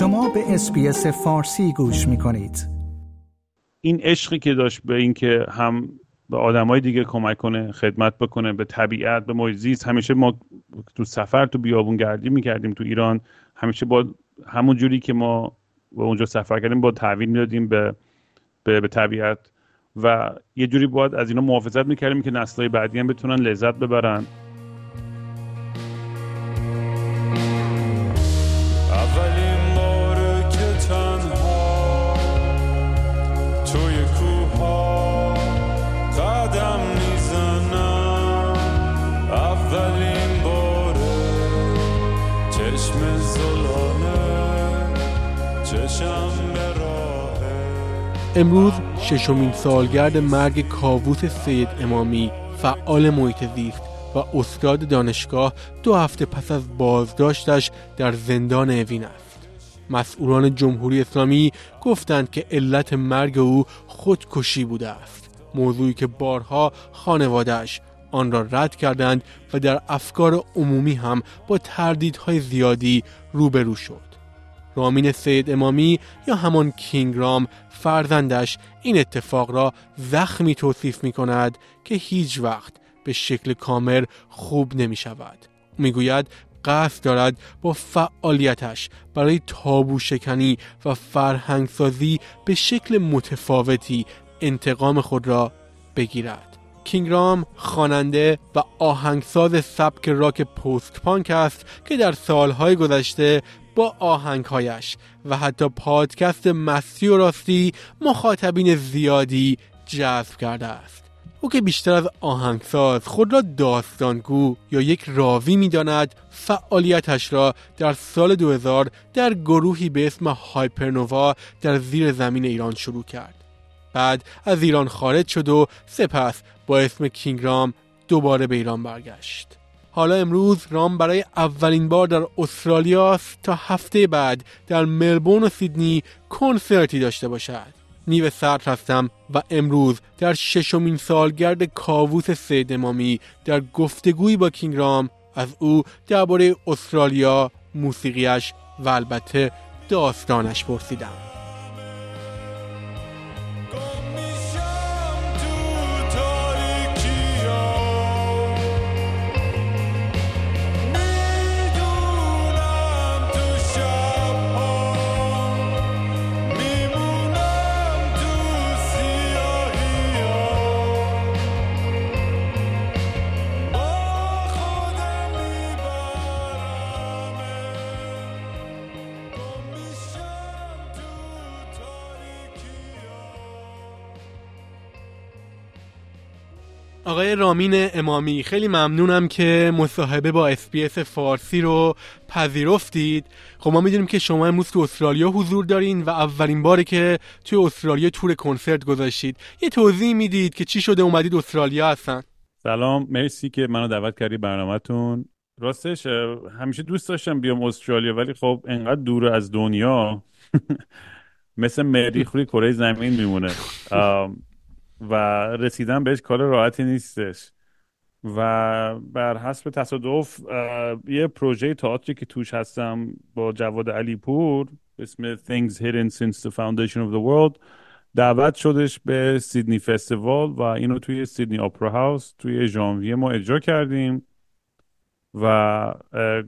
شما به اسپیس فارسی گوش می کنید. این عشقی که داشت به اینکه هم به آدمای دیگه کمک کنه خدمت بکنه به طبیعت به محیط همیشه ما تو سفر تو بیابون گردی می‌کردیم تو ایران. همیشه با همون جوری که ما به اونجا سفر کردیم با تحویل می‌دادیم به به, به طبیعت. و یه جوری باید از اینا محافظت می‌کردیم که نسلهای بعدی هم بتونن لذت ببرن. امروز ششمین سالگرد مرگ کاووس سید امامی فعال محیط زیست و استاد دانشگاه دو هفته پس از بازداشتش در زندان اوین است. مسئولان جمهوری اسلامی گفتند که علت مرگ او خودکشی بوده است. موضوعی که بارها خانوادهش آن را رد کردند و در افکار عمومی هم با تردیدهای زیادی روبرو شد. رامین سید امامی یا همان کینگ رام فرزندش این اتفاق را زخمی توصیف می کند که هیچ وقت به شکل کامل خوب نمی شود. می گوید قصد دارد با فعالیتش برای تابو شکنی و فرهنگسازی به شکل متفاوتی انتقام خود را بگیرد. کینگرام خواننده و آهنگساز سبک راک پست پانک است که در سالهای گذشته با آهنگهایش و حتی پادکست مستی و راستی مخاطبین زیادی جذب کرده است. او که بیشتر از آهنگساز خود را داستانگو یا یک راوی می‌داند فعالیتش را در سال 2000 در گروهی به اسم هایپرنووا در زیر زمین ایران شروع کرد. بعد از ایران خارج شد و سپس با اسم کینگرام دوباره به ایران برگشت. حالا امروز رام برای اولین بار در استرالیا است تا هفته بعد در ملبورن و سیدنی کنسرتی داشته باشد. نیو سرد هستم و امروز در ششمین سالگرد کاووس سید امامی در گفتگویی با کینگرام از او درباره استرالیا موسیقیش و البته داستانش پرسیدم. آقای رامین امامی. خیلی ممنونم که مصاحبه با اسپیس فارسی رو پذیرفتید. خب ما می‌دونیم که شما امروز تو استرالیا حضور دارین و اولین باره که توی استرالیا تور کنسرت گذاشتید. یه توضیح می‌دید که چی شده اومدید استرالیا هستن. سلام مرسی که منو دعوت کردی برنامهتون. راستش همیشه دوست داشتم بیام استرالیا ولی خب انقدر دور از دنیا. مثل مریخ روی کره زمین میمونه. و رسیدن بهش کار راحتی نیستش. و بر حسب تصادف یه پروژه تئاتری که توش هستم با جواد علیپور به اسم Things Hidden Since the Foundation of the World دعوت شدش به سیدنی فستیوال و اینو توی سیدنی آپرا هاوس توی ژانویه ما اجرا کردیم. و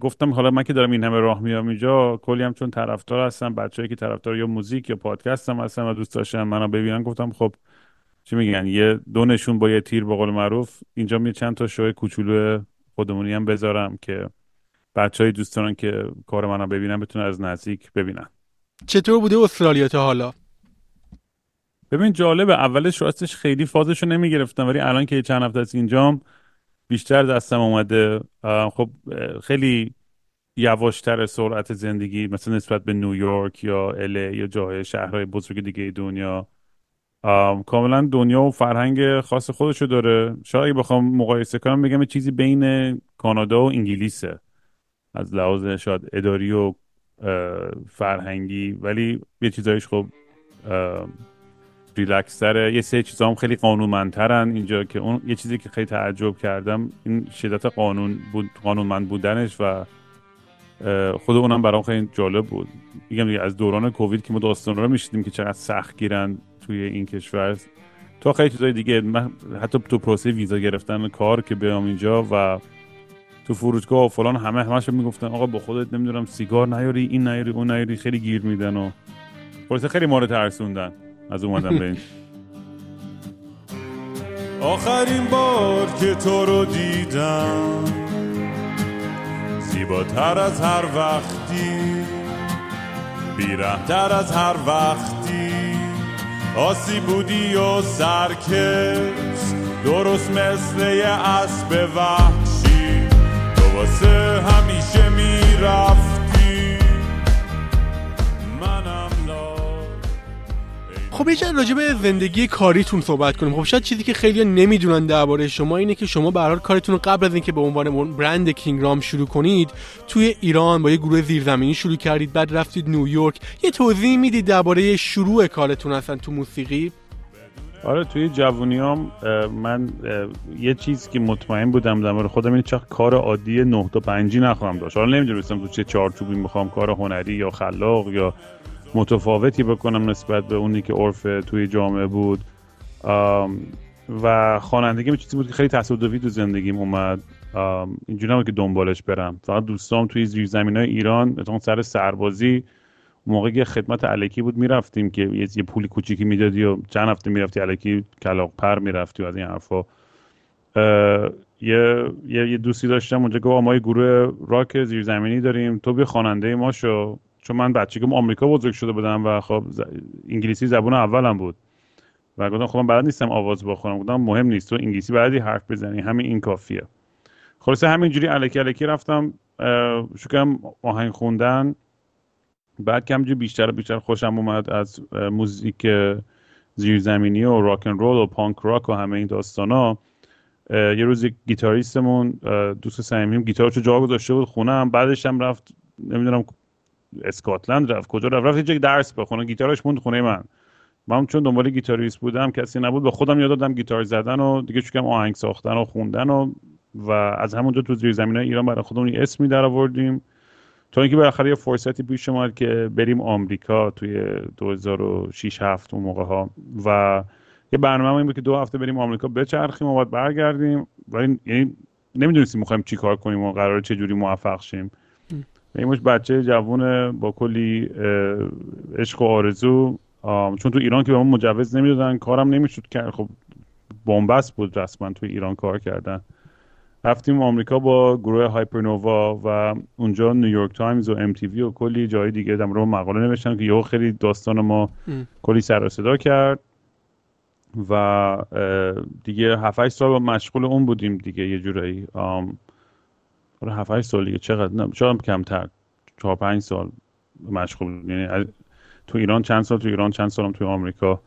گفتم حالا من که دارم این همه راه میام اینجا کلی هم چون طرفدار هستم بچه‌ای که طرفدار یا موزیک یا پادکست هم هستن و دوست داشتن منو ببینن گفتم خب چی میگن؟ یه دو نشون با یه تیر به قول معروف. اینجا می چند تا شو کوچولو خودمونی هم بذارم که بچه های دوست دارن که کار منو ببینن بتونن از نزدیک ببینن. چطور بوده استرالیا تا حالا؟ ببین جالبه اولش راستش خیلی فازشو نمی‌گرفتم ولی الان که چند هفته از اینجام بیشتر دستم اومده. خب خیلی یواشتر سرعت زندگی مثلا نسبت به نیویورک یا اله یا جاهای شهرهای بزرگ دیگه دنیا. کاملا دنیا و فرهنگ خاص خودشو داره. شاید اگه بخوام مقایسه کنم بگم چیزی بین کانادا و انگلیسه. از لحاظ شاید اداری و فرهنگی. ولی یه چیزایش خب اه، ریلکس تره یه سه چیزا هم خیلی قانونمندترن. اینجا که اون یه چیزی که خیلی تعجب کردم این شدت قانون بود قانونمند بودنش و خود اونم برام خیلی جالب بود. میگم از دوران کووید که ما داستان رو میشیدیم که چقدر سخت گیرن توی این کشور. تا خیلی چیزای دیگه من حتی تو پروسه ویزا گرفتن کار که بیام اینجا و تو فرودگاه و فلان همه همش می‌گفتن آقا با خودت نمی‌دونم سیگار نیاری این نیاری اون نیاری. خیلی گیر میدن و خلاصه خیلی ما رو ترسوندن از اومدن به این. آخرین بار که تو رو دیدم زیباتر از هر وقتی بیرحمتر از هر وقتی. آسی بودی و سرکش درست مثل یه اسب وحشی. تو واسه همیشه چند راجع به زندگی کاریتون صحبت کنیم. خب شاید چیزی که خیلی نمی‌دونن درباره شما اینه که شما به حال کارتون رو قبل از اینکه به عنوان برند کینگ رام شروع کنید توی ایران با یه گروه زیرزمینی شروع کردید بعد رفتید نیویورک یه توضیح می‌دید درباره شروع کارتون اصلا تو موسیقی؟ آره توی جوونیام من یه چیز که مطمئن بودم در مورد خودم این چقدر کار عادی 9 تا 5 نخواهم داشت. حالا نمی‌دونستم تو چه چارچوبی می‌خوام کار هنری یا خلاق یا متفاوتی بکنم نسبت به اونی که عرف توی جامعه بود. و خوانندگی چیزی بود که خیلی تصادفی تو زندگیم اومد. اینجوری نبود که دنبالش برم. فقط دوستام توی زیرزمین های ایران مثلا سر سربازی اون موقع که خدمت علکی بود می‌رفتیم که یه, یه پولی کوچیکی می‌دادی و چند هفته می‌رفتی علکی کلاق پر می‌رفتی و از این حرفا. یه, یه, یه دوستی داشتم اونجا گفت ما یه گروه راک زیرزمینی داریم تو بیا خواننده ما شو. چون من بچگیم آمریکا بزرگ شده بودم و خب انگلیسی زبون اولم بود. و گفتم خب من بلد نیستم آواز بخونم. گفتم مهم نیست تو انگلیسی بلدی حرف بزنی. همین این کافیه. خلاصه همینجوری الکی الکی رفتم کردم آهنگ خوندن. بعد یه‌جوری بیشتر و بیشتر خوشم اومد از موزیک زیرزمینی و راک ان رول و پانک راک و همه این داستانا. یه روز گیتاریستمون دوست صمیمیم گیتارشو جا گذاشته بود خونم. بعدش هم رفت نمی‌دونم اسکاتلند رفت. کجا رفت؟ رفت یه درس بخونه. گیتارش موند خونه من. من چون دنبال گیتاریست بودم کسی نبود. به خودم یاد دادم گیتار زدن و دیگه یکم آهنگ ساختن و خوندن و و از همونجا تو زیرزمین ایران برای خودمون اسمی در آوردیم تا اینکه بالاخره یه فرصتی پیش اومد که بریم آمریکا توی 2006 7 اون موقع ها. و یه برنامه این بود که دو هفته بریم آمریکا بچرخیم و بعد برگردیم. ولی یعنی نمی‌دونستیم می‌خوایم چی کار کنیم و قرار چه جوری موفق شیم. این مش بچه جوون با کلی عشق و آرزو چون تو ایران که به ما مجوز نمی‌دادن کارم نمی‌شد کرد خب بنبست بود رسما تو ایران کار کردن رفتیم آمریکا با گروه هایپرنووا و اونجا نیویورک تایمز و ام تی وی و کلی جای دیگه در مورد مقاله نوشتن که یهو خیلی داستان ما ام. کلی سر و صدا کرد و دیگه 7 سال مشغول اون بودیم دیگه یه جورایی آره 7 سال دیگه چقدر نه شاید کمتر؟ 4 5 سال مشغول. یعنی تو ایران چند سال؟ تو ایران چند سالم تو آمریکا.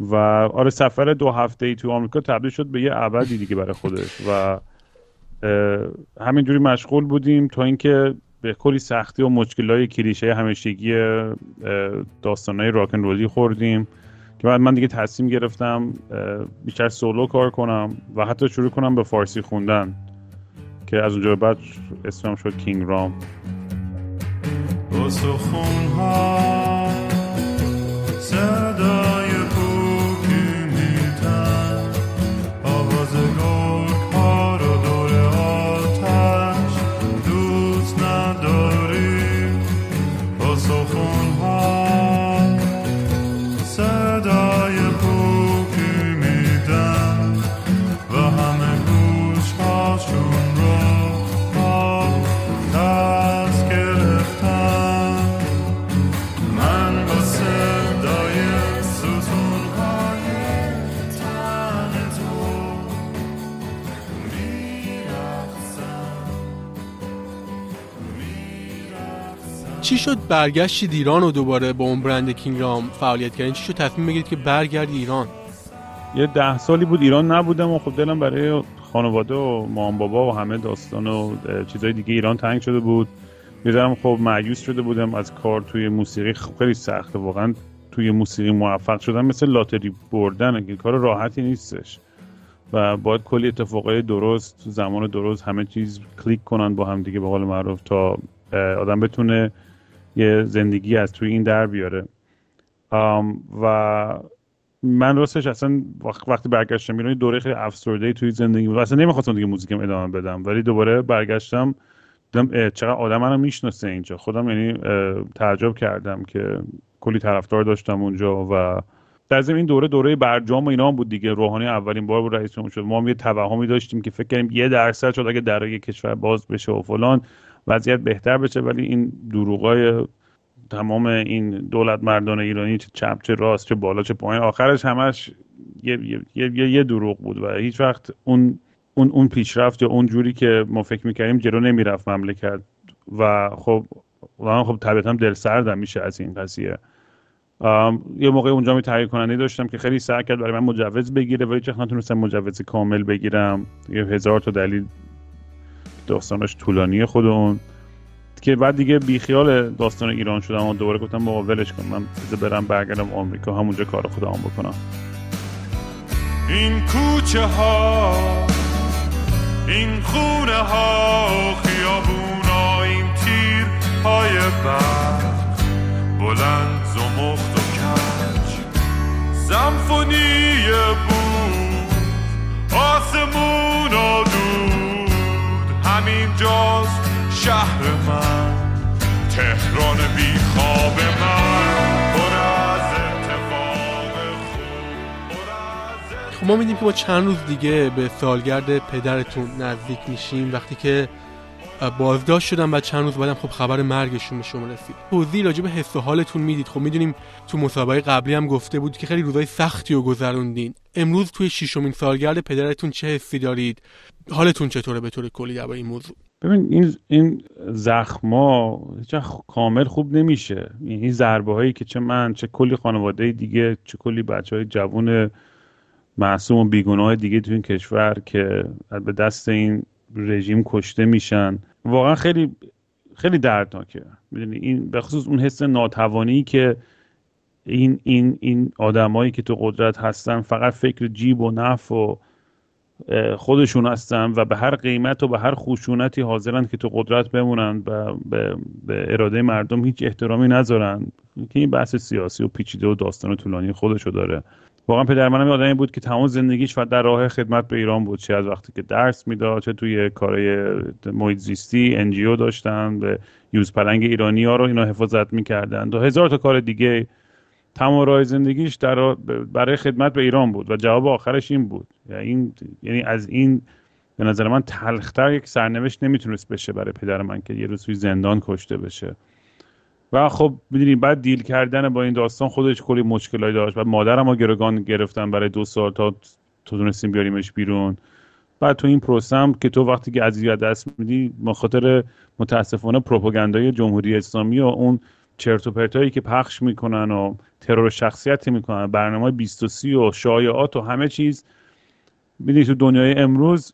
و آره سفر دو هفته ای تو آمریکا تبدیل شد به یه ابدی دیگه برای خودش. و همینجوری مشغول بودیم تا اینکه به کلی سختی و مشکلای کلیشه همیشگی داستانهای راکن رولی خوردیم. که بعد من دیگه تصمیم گرفتم بیشتر سولو کار کنم و حتی شروع کنم به فارسی خوندن. که از اونجا بعد اسمم شد کینگ رام. استخونها برگشتید ایران و دوباره با اون برند کینگ رام فعالیت کردین. چی شد؟ تصمیم بگیرید که برگردی ایران. یه ده سالی بود ایران نبودم و خب دلم برای خانواده و مام بابا و همه داستان و چیزای دیگه ایران تنگ شده بود. یه ذرم خب معیوس شده بودم از کار توی موسیقی. خب خیلی سخته واقعا توی موسیقی موفق شدن مثل لاتری بردنه که کار راحتی نیستش. و باید کلی اتفاقای درست زمان درست همه چیز کلیک کنن با هم دیگه به قول معروف تا آدم بتونه یه زندگی از توی این در بیاره. و من راستش اصلا وقتی برگشتم ایران دوره خیلی افسرده توی زندگی بود. اصلا نمی‌خواستم دیگه موزیکم ادامه بدم. ولی دوباره برگشتم دیدم چقدر آدم منو می‌شناسه اینجا. خودم یعنی تعجب کردم که کلی طرفدار داشتم اونجا و در این دوره دوره برجام و اینا هم بود دیگه. روحانی اولین بار بود رئیس جمهور شد. ما هم یه توهمی داشتیم که فکر کنیم یه درصد شد اگه درای کشور باز بشه و فلان. وضعیت بهتر بشه ولی این دروغای تمام این دولت مردان ایرانی چه چپ چه راست چه بالا چه پایین آخرش همش یه, یه،, یه،, یه دروغ بود و هیچ وقت اون اون اون پیشرفت یا اون جوری که ما فکر می‌کردیم جلو نمی‌رفت مملکت و خب خب طبیعتا دل سردم میشه از این قضیه. یه موقع اونجا می تهیه کننده داشتم که خیلی سعی کرد برای من مجوز بگیره ولی چخ نتونستم مجوز کامل بگیرم؟ یه هزار تا دلیل داستانش طولانی خود اون که بعد دیگه بیخیال داستان ایران شدم و دوباره گفتم با ولش کنم من برم برگردم آمریکا همونجا کار خودم بکنم. این کوچه ها این خونه ها خیابون این تیر های برق بلند زمخت و کج. سمفونی بود آسمون و دود. همین جاست شهر من. تهران بی خواب من. خب ما میدیم که ما چند روز دیگه به سالگرد پدرتون نزدیک میشیم. وقتی که بازداشت شدم و چند روز بعدم خب خبر مرگشون به شما رسید توضیح راجع به حس و حالتون می‌دید. خب می‌دونیم تو مسابقه قبلی هم گفته بود که خیلی روزای سختی و گذروندین. امروز توی ششمین سالگرد پدرتون چه حسی دارید؟ حالتون چطوره به طور کلی در این موضوع؟ ببین این این زخما کامل خوب نمیشه. این ضربه هایی که چه من چه کلی خانواده دیگه چه کلی بچه های جوون معصوم و بیگناه دیگه تو این کشور که به دست این رژیم کشته میشن. واقعا خیلی خیلی دردناکه. می‌دونی این به خصوص اون حس ناتوانی که این این این آدمایی که تو قدرت هستن فقط فکر جیب و نف و خودشون هستن و به هر قیمت و به هر خشونتی حاضرن که تو قدرت بمونن و به, به اراده مردم هیچ احترامی نذارن. که این بحث سیاسی و پیچیده و داستان و طولانی خودشو داره. واقعا پدر منم آدمی بود که تمام زندگیش و در راه خدمت به ایران بود. چه از وقتی که درس می‌داد چه توی کارهای محیط زیستی انجیو داشتن به یوز پلنگ ایرانی ها رو اینا حفاظت می‌کردن. و هزار تا کار دیگه تمام راه زندگیش در برای خدمت به ایران بود. و جواب آخرش این بود. یعنی, این یعنی از این به نظر من تلختر یک سرنوشت نمی‌تونست بشه برای پدر من که یه روز زندان کشته بشه. و خب می‌دونی بعد دیل کردن با این داستان خودش کلی مشکلایی داشت. و مادرم رو گروگان گرفتن برای دو سال تا تو دونستیم بیاریمش بیرون. بعد تو این پروسم که تو وقتی که از دست میدی به خاطر متاسفانه پروپاگاندای جمهوری اسلامی و اون چرت و پرتایی که پخش می‌کنن و ترور شخصیتی می‌کنن برنامه 23 و شایعات و همه چیز. می‌دونی تو دنیای امروز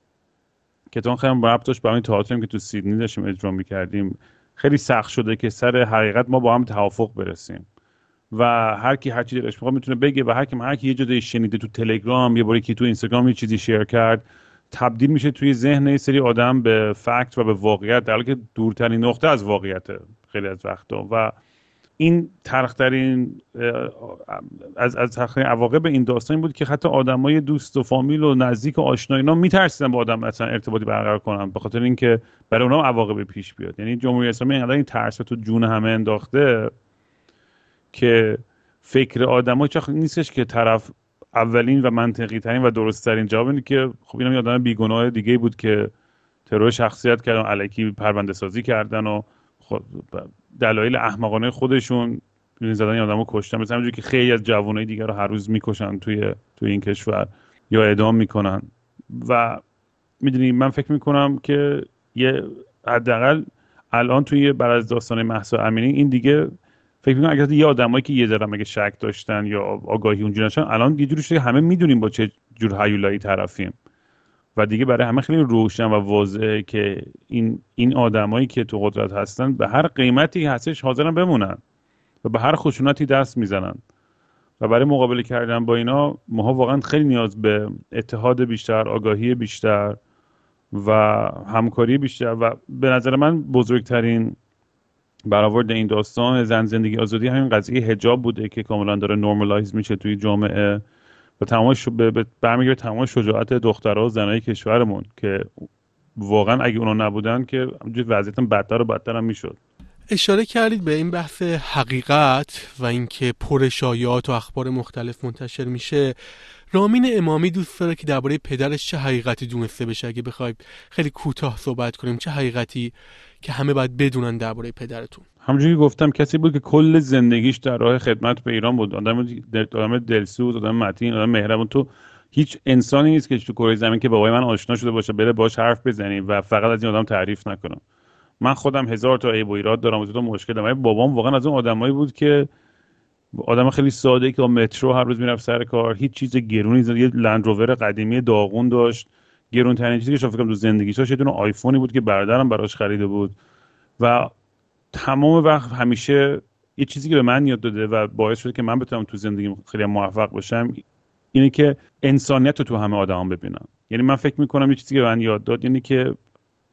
که تو خیلی ربط داشت با این که تو سیدنی داشتیم اجرا می‌کردیم. خیلی سخت شده که سر حقیقت ما با هم توافق برسیم. و هر کی هر چیزی دلش می‌تونه بگه و هر کی هر کی یه جایی شنیده تو تلگرام یه باری که تو اینستاگرام یه چیزی شیر کرد تبدیل میشه توی ذهن یه سری آدم به فکت و به واقعیت در حالی که دورترین نقطه از واقعیت خیلی از وقتا. و این ترخترین از از ترخترین عواقب این داستان بود که حتی آدمای دوست و فامیل و نزدیک و آشنا اینا میترسیدن با آدم مثلا ارتباطی برقرار کنن به خاطر اینکه برای اونها عواقب پیش بیاد. یعنی جمهوری اسلامی اینقدر این ترس تو جون همه انداخته که فکر آدمای چخ نیستش که طرف اولین و منطقی ترین و درست ترین جواب اینه که خب اینا آدم بیگناه دیگه بود که ترور شخصیت کردن علکی پرونده سازی کردن و دلایل احمقانه خودشون زدن این آدمو کشتن. مثلا همونجوری که خیلی از جوانای دیگر رو هر روز می‌کشن توی توی این کشور یا اعدام می‌کنن. و می‌دونی من فکر می‌کنم که یه حداقل الان توی بر از داستان محسا امینی این دیگه فکر می‌کنم اگر یه آدمایی که یه ذره مگه شک داشتن یا آگاهی اونجوری نشن الان یه جوری همه می‌دونیم با چه جور هیولایی طرفیم. و دیگه برای همه خیلی روشن و واضحه که این این آدمایی که تو قدرت هستن به هر قیمتی هستش حاضرن بمونن و به هر خشونتی دست می‌زنن. و برای مقابله کردن با اینا ما واقعا خیلی نیاز به اتحاد بیشتر آگاهی بیشتر و همکاری بیشتر و به نظر من بزرگترین برآورد این داستان زن زندگی آزادی همین قضیه هجاب بوده که کاملا داره نورمالایز میشه توی جامعه. و تمام ش... به... برمیگرده تمام شجاعت دخترها و زنهای کشورمون که واقعا اگه اونا نبودن که وضعیتم بدتر و بدتر هم می‌شد. اشاره کردید به این بحث حقیقت و اینکه پر شایعات و اخبار مختلف منتشر میشه. رامین امامی دوست داره که درباره پدرش چه حقیقتی دونسته بشه. اگه بخواید خیلی کوتاه صحبت کنیم چه حقیقتی که همه باید بدونن درباره پدرتون؟ همونجوری گفتم کسی بود که کل زندگیش در راه خدمت به ایران بود. آدم آدم دلسوز آدم متین آدم مهربون. تو هیچ انسانی نیست که تو کره زمین که بابای من آشنا شده باشه بره باش حرف بزنی و فقط از این آدم تعریف نکنم من خودم هزار تا عیب و ایراد دارم و مشکل دارم بابام واقعا از اون آدمایی بود که آدم خیلی ساده که با مترو هر روز می‌رفت سر کار هیچ چیز گرونی زد یه لندروور قدیمی داغون داشت. گرون ترین چیزی که فکر تو زندگیش داشت یه دونه آیفونی بود که برادرم براش خریده بود. و تمام وقت همیشه یه چیزی که به من یاد داده و باعث شده که من بتونم تو زندگی خیلی موفق باشم اینه که انسانیت رو تو همه آدم ببینم. یعنی من فکر می‌کنم یه چیزی که به من یاد داد اینه که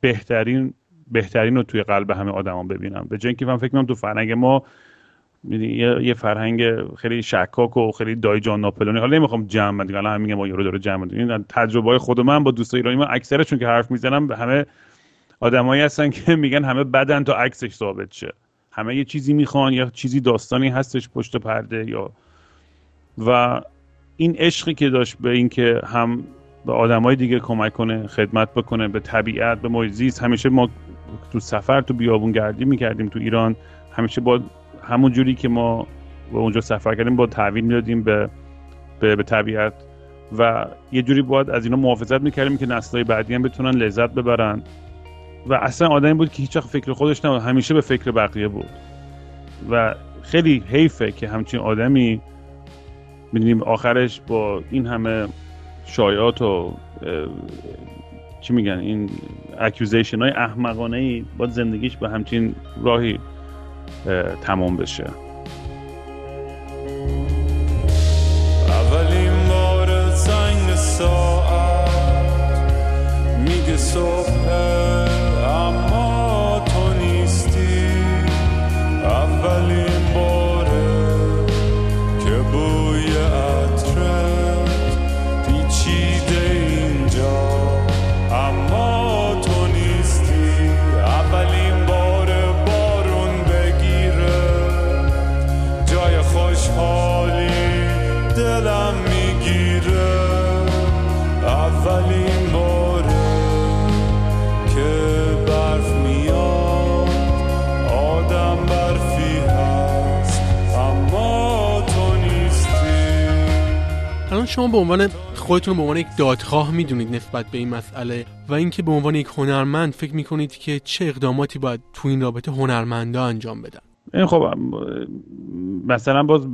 بهترین بهترین رو توی قلب همه آدما ببینم. به جای اینکه من فکر می‌کنم تو فرهنگ ما یه،, فرهنگ خیلی شکاک و خیلی دای جان ناپلونی. حالا نمی‌خوام جمع دیگه الان میگم ما یورو داره جمع این تجربه های خود من با دوستای ایرانی من اکثرشون که حرف می‌زنم همه آدمایی هستن که میگن همه بدن تا عکسش ثابت شه. همه یه چیزی می‌خوان یا چیزی داستانی هستش پشت پرده یا و این عشقی که داشت به اینکه هم به آدمای دیگه کمک کنه خدمت بکنه به طبیعت به محیط همیشه ما تو سفر تو بیابون گردی می‌کردیم تو ایران. همیشه با همون جوری که ما به اونجا سفر کردیم با تحویل می‌دادیم به به, به طبیعت. و یه جوری باید از اینا محافظت می‌کردیم که نسلهای بعدی هم بتونن لذت ببرن. و اصلا آدمی بود که هیچ فکر خودش نبود. همیشه به فکر بقیه بود. و خیلی حیفه که همچین آدمی می‌دونیم آخرش با این همه شایعات و چی میگن این اکیوزیشن های احمقانه ای با زندگیش به همچین راهی تمام بشه. اولین بار زنگ شما به عنوان خودتون به عنوان یک دادخواه می‌دونید نسبت به این مسئله و اینکه به عنوان یک هنرمند فکر می‌کنید که چه اقداماتی باید تو این رابطه هنرمندا انجام بدن؟ این خب مثلا باز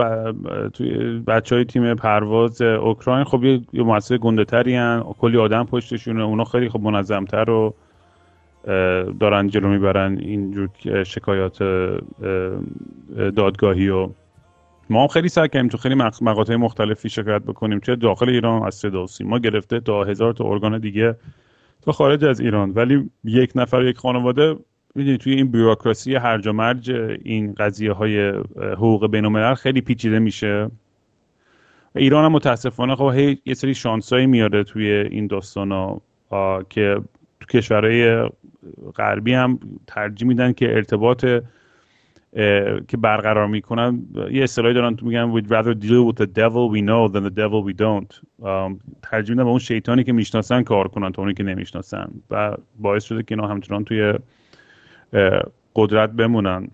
توی بچه های تیم پرواز اوکراین خب یه, یه مؤسسه گنده تری کلی آدم پشتشونه اونا خیلی خب منظمتر رو دارن جلو می‌برن اینجور شکایات دادگاهی و ما هم خیلی سعی کردیم تو خیلی مقاطع مختلفی شرکت بکنیم. چه داخل ایران از صدا ما گرفته تا هزار تا ارگان دیگه تا خارج از ایران. ولی یک نفر یک خانواده می‌دونی توی این بیوروکراسی هرج و مرج این قضیه های حقوق بین خیلی پیچیده میشه. ایران هم متاسفانه خب یه سری شانسایی میاره توی این داستان که تو کشورهای غربی هم ترجیح میدن که ارتباط که برقرار می‌کنن. یه اصطلاحی دارن تو میگن we'd rather deal with the devil we know than the devil we don't. میدن به اون شیطانی که می‌شناسن کار کنن تا اونی که نمی‌شناسن و باعث شده که اینا همچنان توی قدرت بمونن.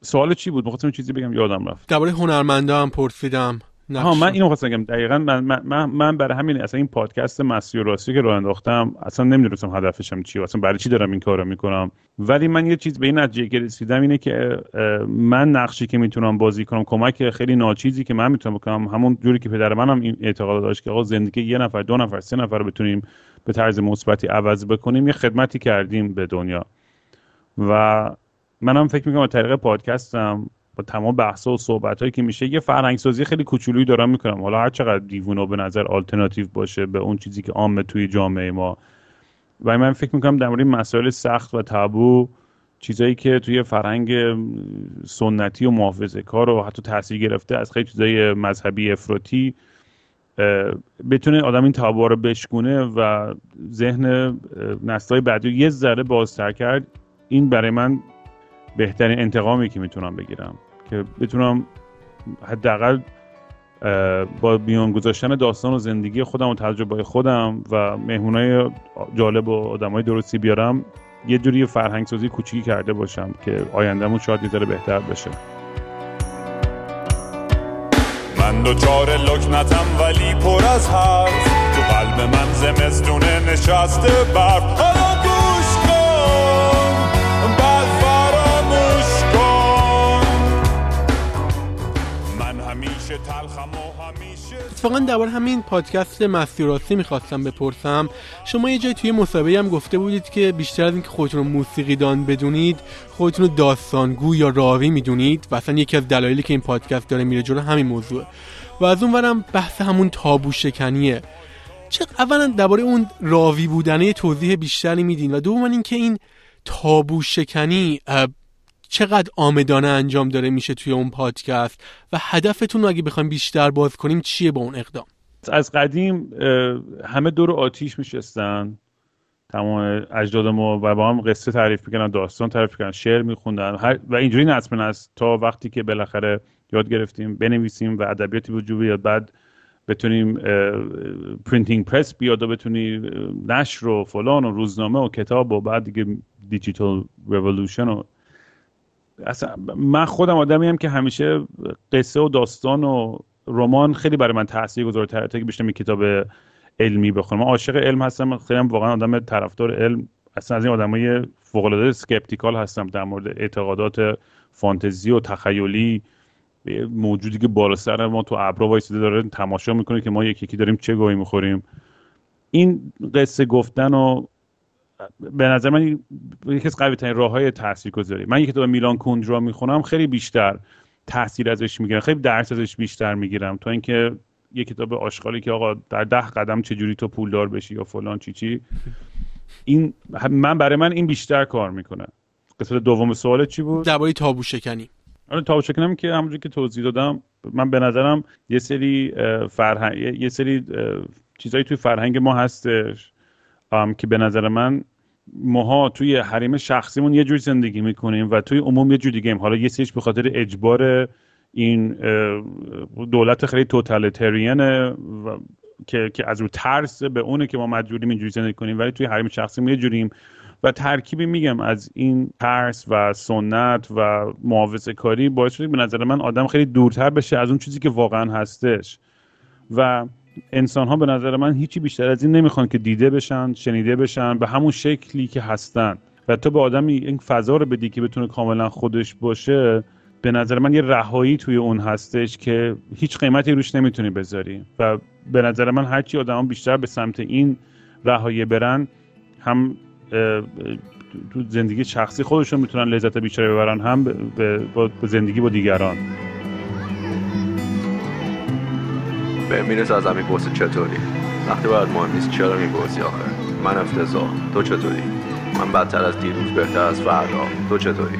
سوال چی بود؟ می‌خواستم چیزی بگم یادم رفت. درباره هنرمندا هم پرسیدم. ها من اینو خواستم بگم. دقیقا من, من, من برای همین اصلا این پادکست مسیح و راستی که راه انداختم. اصلا نمی‌دونستم هدفشم چیه اصلا برای چی دارم این کارو می‌کنم. ولی من یه چیز به این نتیجه رسیدم اینه که من نقشی که می‌تونم بازی کنم کمک خیلی ناچیزی که من می‌تونم بکنم. همون جوری که پدر منم این اعتقاد داشت که آقا زندگی یه نفر دو نفر سه نفر بتونیم به طرز مثبتی عوض بکنیم یه خدمتی کردیم به دنیا. و منم فکر می‌کنم طریق پادکستم با تمام بحث و صحبت هایی که میشه یه فرهنگ سازی خیلی کوچولویی دارم می‌کنم. حالا هر چقدر دیوونه به نظر آلترناتیو باشه به اون چیزی که عامه توی جامعه ما. و من فکر می‌کنم در مورد مسائل سخت و تابو چیزایی که توی فرهنگ سنتی و محافظه کار و حتی تاثیر گرفته از خیلی چیزای مذهبی افراطی بتونه آدم این تابا رو بشکونه و ذهن نسلهای بعدی یه ذره بازتر کرد. این برای من بهترین انتقامی که می‌تونم بگیرم. که بتونم حداقل با بیان گذاشتن داستان و زندگی خودم و تجربه خودم و مهمونای جالب و آدمای درستی بیارم یه جوری فرهنگ سازی کوچیکی کرده باشم که آیندهمون شاید یه بهتر بشه. من دوچار لکنتم ولی پر از حرف. تو قلب من زمستونه نشسته برف. اتفاقا درباره همین پادکست مستی می‌خواستم بپرسم. شما یه جای توی مسابقه هم گفته بودید که بیشتر از اینکه خودتون رو موسیقی دان بدونید خودتون رو داستانگو یا راوی می‌دونید و اصلا یکی از دلایلی که این پادکست داره میره جلو همین موضوع و از اون ورم بحث همون تابو شکنیه. چه اولا درباره اون راوی بودنه توضیح بیشتری میدین و دوم اینکه این تابو شکنی چقدر آمدانه انجام داره میشه توی اون پادکست و هدفتون رو اگه بخوایم بیشتر باز کنیم چیه با اون اقدام؟ از قدیم همه دور آتیش میشستن. تمام اجداد ما و با هم قصه تعریف می‌کنن داستان تعریف می‌کنن شعر میخوندن. و اینجوری نسل به نسل تا وقتی که بالاخره یاد گرفتیم بنویسیم و ادبیاتی وجود بیاد بعد بتونیم printing press بیاد و بتونی نشر و فلان و روزنامه و کتاب و بعد دیگه digital revolution و اصلا من خودم آدمی هم که همیشه قصه و داستان و رمان خیلی برای من تاثیر گذاره تا که بیشتر کتاب علمی بخونم. من عاشق علم هستم خیلی هم واقعا آدم طرفدار علم اصلا از این آدمای فوق العاده سکپتیکال هستم در مورد اعتقادات فانتزی و تخیلی. موجودی که بالا سر ما تو ابرا وایسیده داره تماشا می‌کنه که ما یکی یکی داریم چه گویی می‌خوریم. این قصه گفتن و به نظر من یکی از قوی ترین راه های تاثیر گذاری من یک کتاب میلان کوندرا می‌خونم خیلی بیشتر تاثیر ازش می‌گیرم خیلی درس ازش بیشتر می‌گیرم. تا اینکه یک کتاب آشغالی که آقا در ده قدم چجوری تو پولدار بشی یا فلان چی چی. این من برای من این بیشتر کار می‌کنه. قسمت دوم سوال چی بود؟ درباره تابو شکنی. آره تا شکنم که همونجوری که توضیح دادم من به نظرم یه سری فرهنگ یه سری چیزایی توی فرهنگ ما هستش که به نظر من ماها توی حریم شخصیمون یه جور زندگی می‌کنیم و توی عموم یه جور دیگه حالا یه سریش به خاطر اجبار این دولت خیلی توتالیتریانه که که از رو ترس به اونه که ما مجبوریم اینجوری زندگی کنیم ولی توی حریم شخصیمون یه جوریم. و ترکیبی میگم از این ترس و سنت و محافظه کاری باعث شده به نظر من آدم خیلی دورتر بشه از اون چیزی که واقعا هستش. و انسان ها به نظر من هیچی بیشتر از این نمی‌خوان که دیده بشن شنیده بشن به همون شکلی که هستن. و تو به آدمی این فضا رو بدی که بتونه کاملا خودش باشه به نظر من یه رهایی توی اون هستش که هیچ قیمتی روش نمی‌تونی بذاری. و به نظر من هرچی آدم بیشتر به سمت این رهایی برن هم تو زندگی شخصی خودشون می‌تونن لذت بیشتری ببرن هم به, زندگی با دیگران. به می‌رسه از همین پرسه چطوری؟ وقتی باید مهم نیست چرا می‌پرسی آخه. من افتضاح. تو چطوری؟ من بدتر از دیروز بهتر از فردا. تو چطوری؟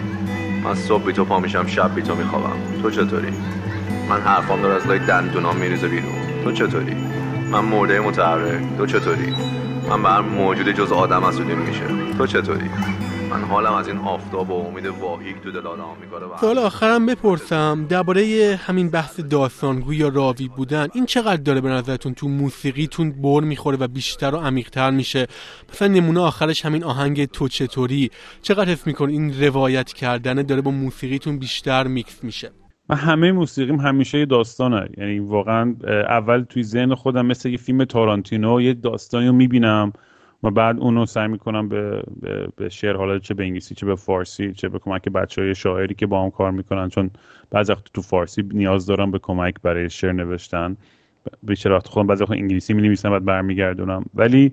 من صبح بی تو پا میشم شب بی تو میخوابم. تو چطوری؟ من حرفام داره از لای دندونام میریزه بیرون. تو چطوری؟ من مرده متحرک. تو چطوری؟ من به هر موجود جز آدم حسودیم میشه تو چطوری؟ من حالم از این آفتاب و امید واهیک تو دل آدم می‌کنه سوال آخرم بپرسم درباره همین بحث داستانگوی یا راوی بودن این چقدر داره به نظرتون تو موسیقیتون بر می‌خوره و بیشتر و عمیقتر میشه؟ مثلا نمونه آخرش همین آهنگ تو چطوری؟ چقدر حس میکن این روایت کردنه داره با موسیقیتون بیشتر میکس میشه؟ من همه موسیقیم همیشه یه داستانه. یعنی واقعا اول توی ذهن خودم مثل یه فیلم تارانتینو یه داستانی رو می‌بینم. و بعد اونو سعی می‌کنم به, به, به شعر حالا چه به انگلیسی چه به فارسی چه به کمک بچه های شاعری که با هم کار می‌کنن چون بعضی وقت تو فارسی نیاز دارم به کمک برای شعر نوشتن. بیشتر وقت خودم بعضی وقت انگلیسی می نویسم بعد برمیگردونم. ولی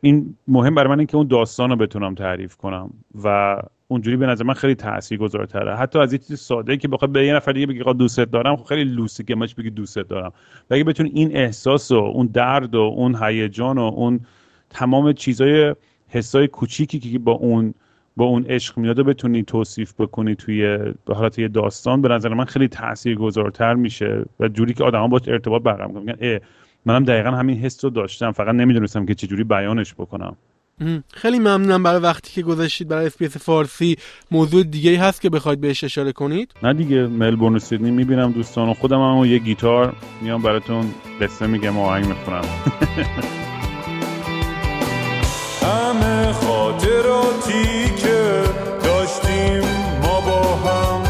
این مهم برای من این که اون داستان رو بتونم تعریف کنم و اونجوری به نظر من خیلی تاثیرگذارتره. حتی از یه چیز ساده که بخواد به یه نفر دیگه بگی دوست دارم خب خیلی لوسی که ماش بگی دوست دارم. و اگه بتونی این احساس و اون درد و اون هیجان و اون تمام چیزای حسای کوچیکی که با اون با اون عشق میاد و بتونی توصیف بکنی توی حالت یه داستان. به نظر من خیلی تاثیرگذارتر میشه و جوری که آدما با ارتباط برقرار می‌کنن. میگن منم دقیقا همین حس رو داشتم. فقط نمی‌دونستم که چجوری بیانش بکنم. خیلی ممنونم برای وقتی که گذاشتید برای اسپیس فارسی. موضوع دیگه هست که بخواید بهش اشاره کنید؟ نه دیگه ملبورن و سیدنی می‌بینم دوستان و خودم هم یه گیتار میام براتون قصه میگم و آهنگ می‌خونم. خاطراتی که داشتیم ما با هم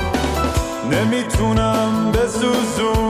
نمی‌تونم بسوزونم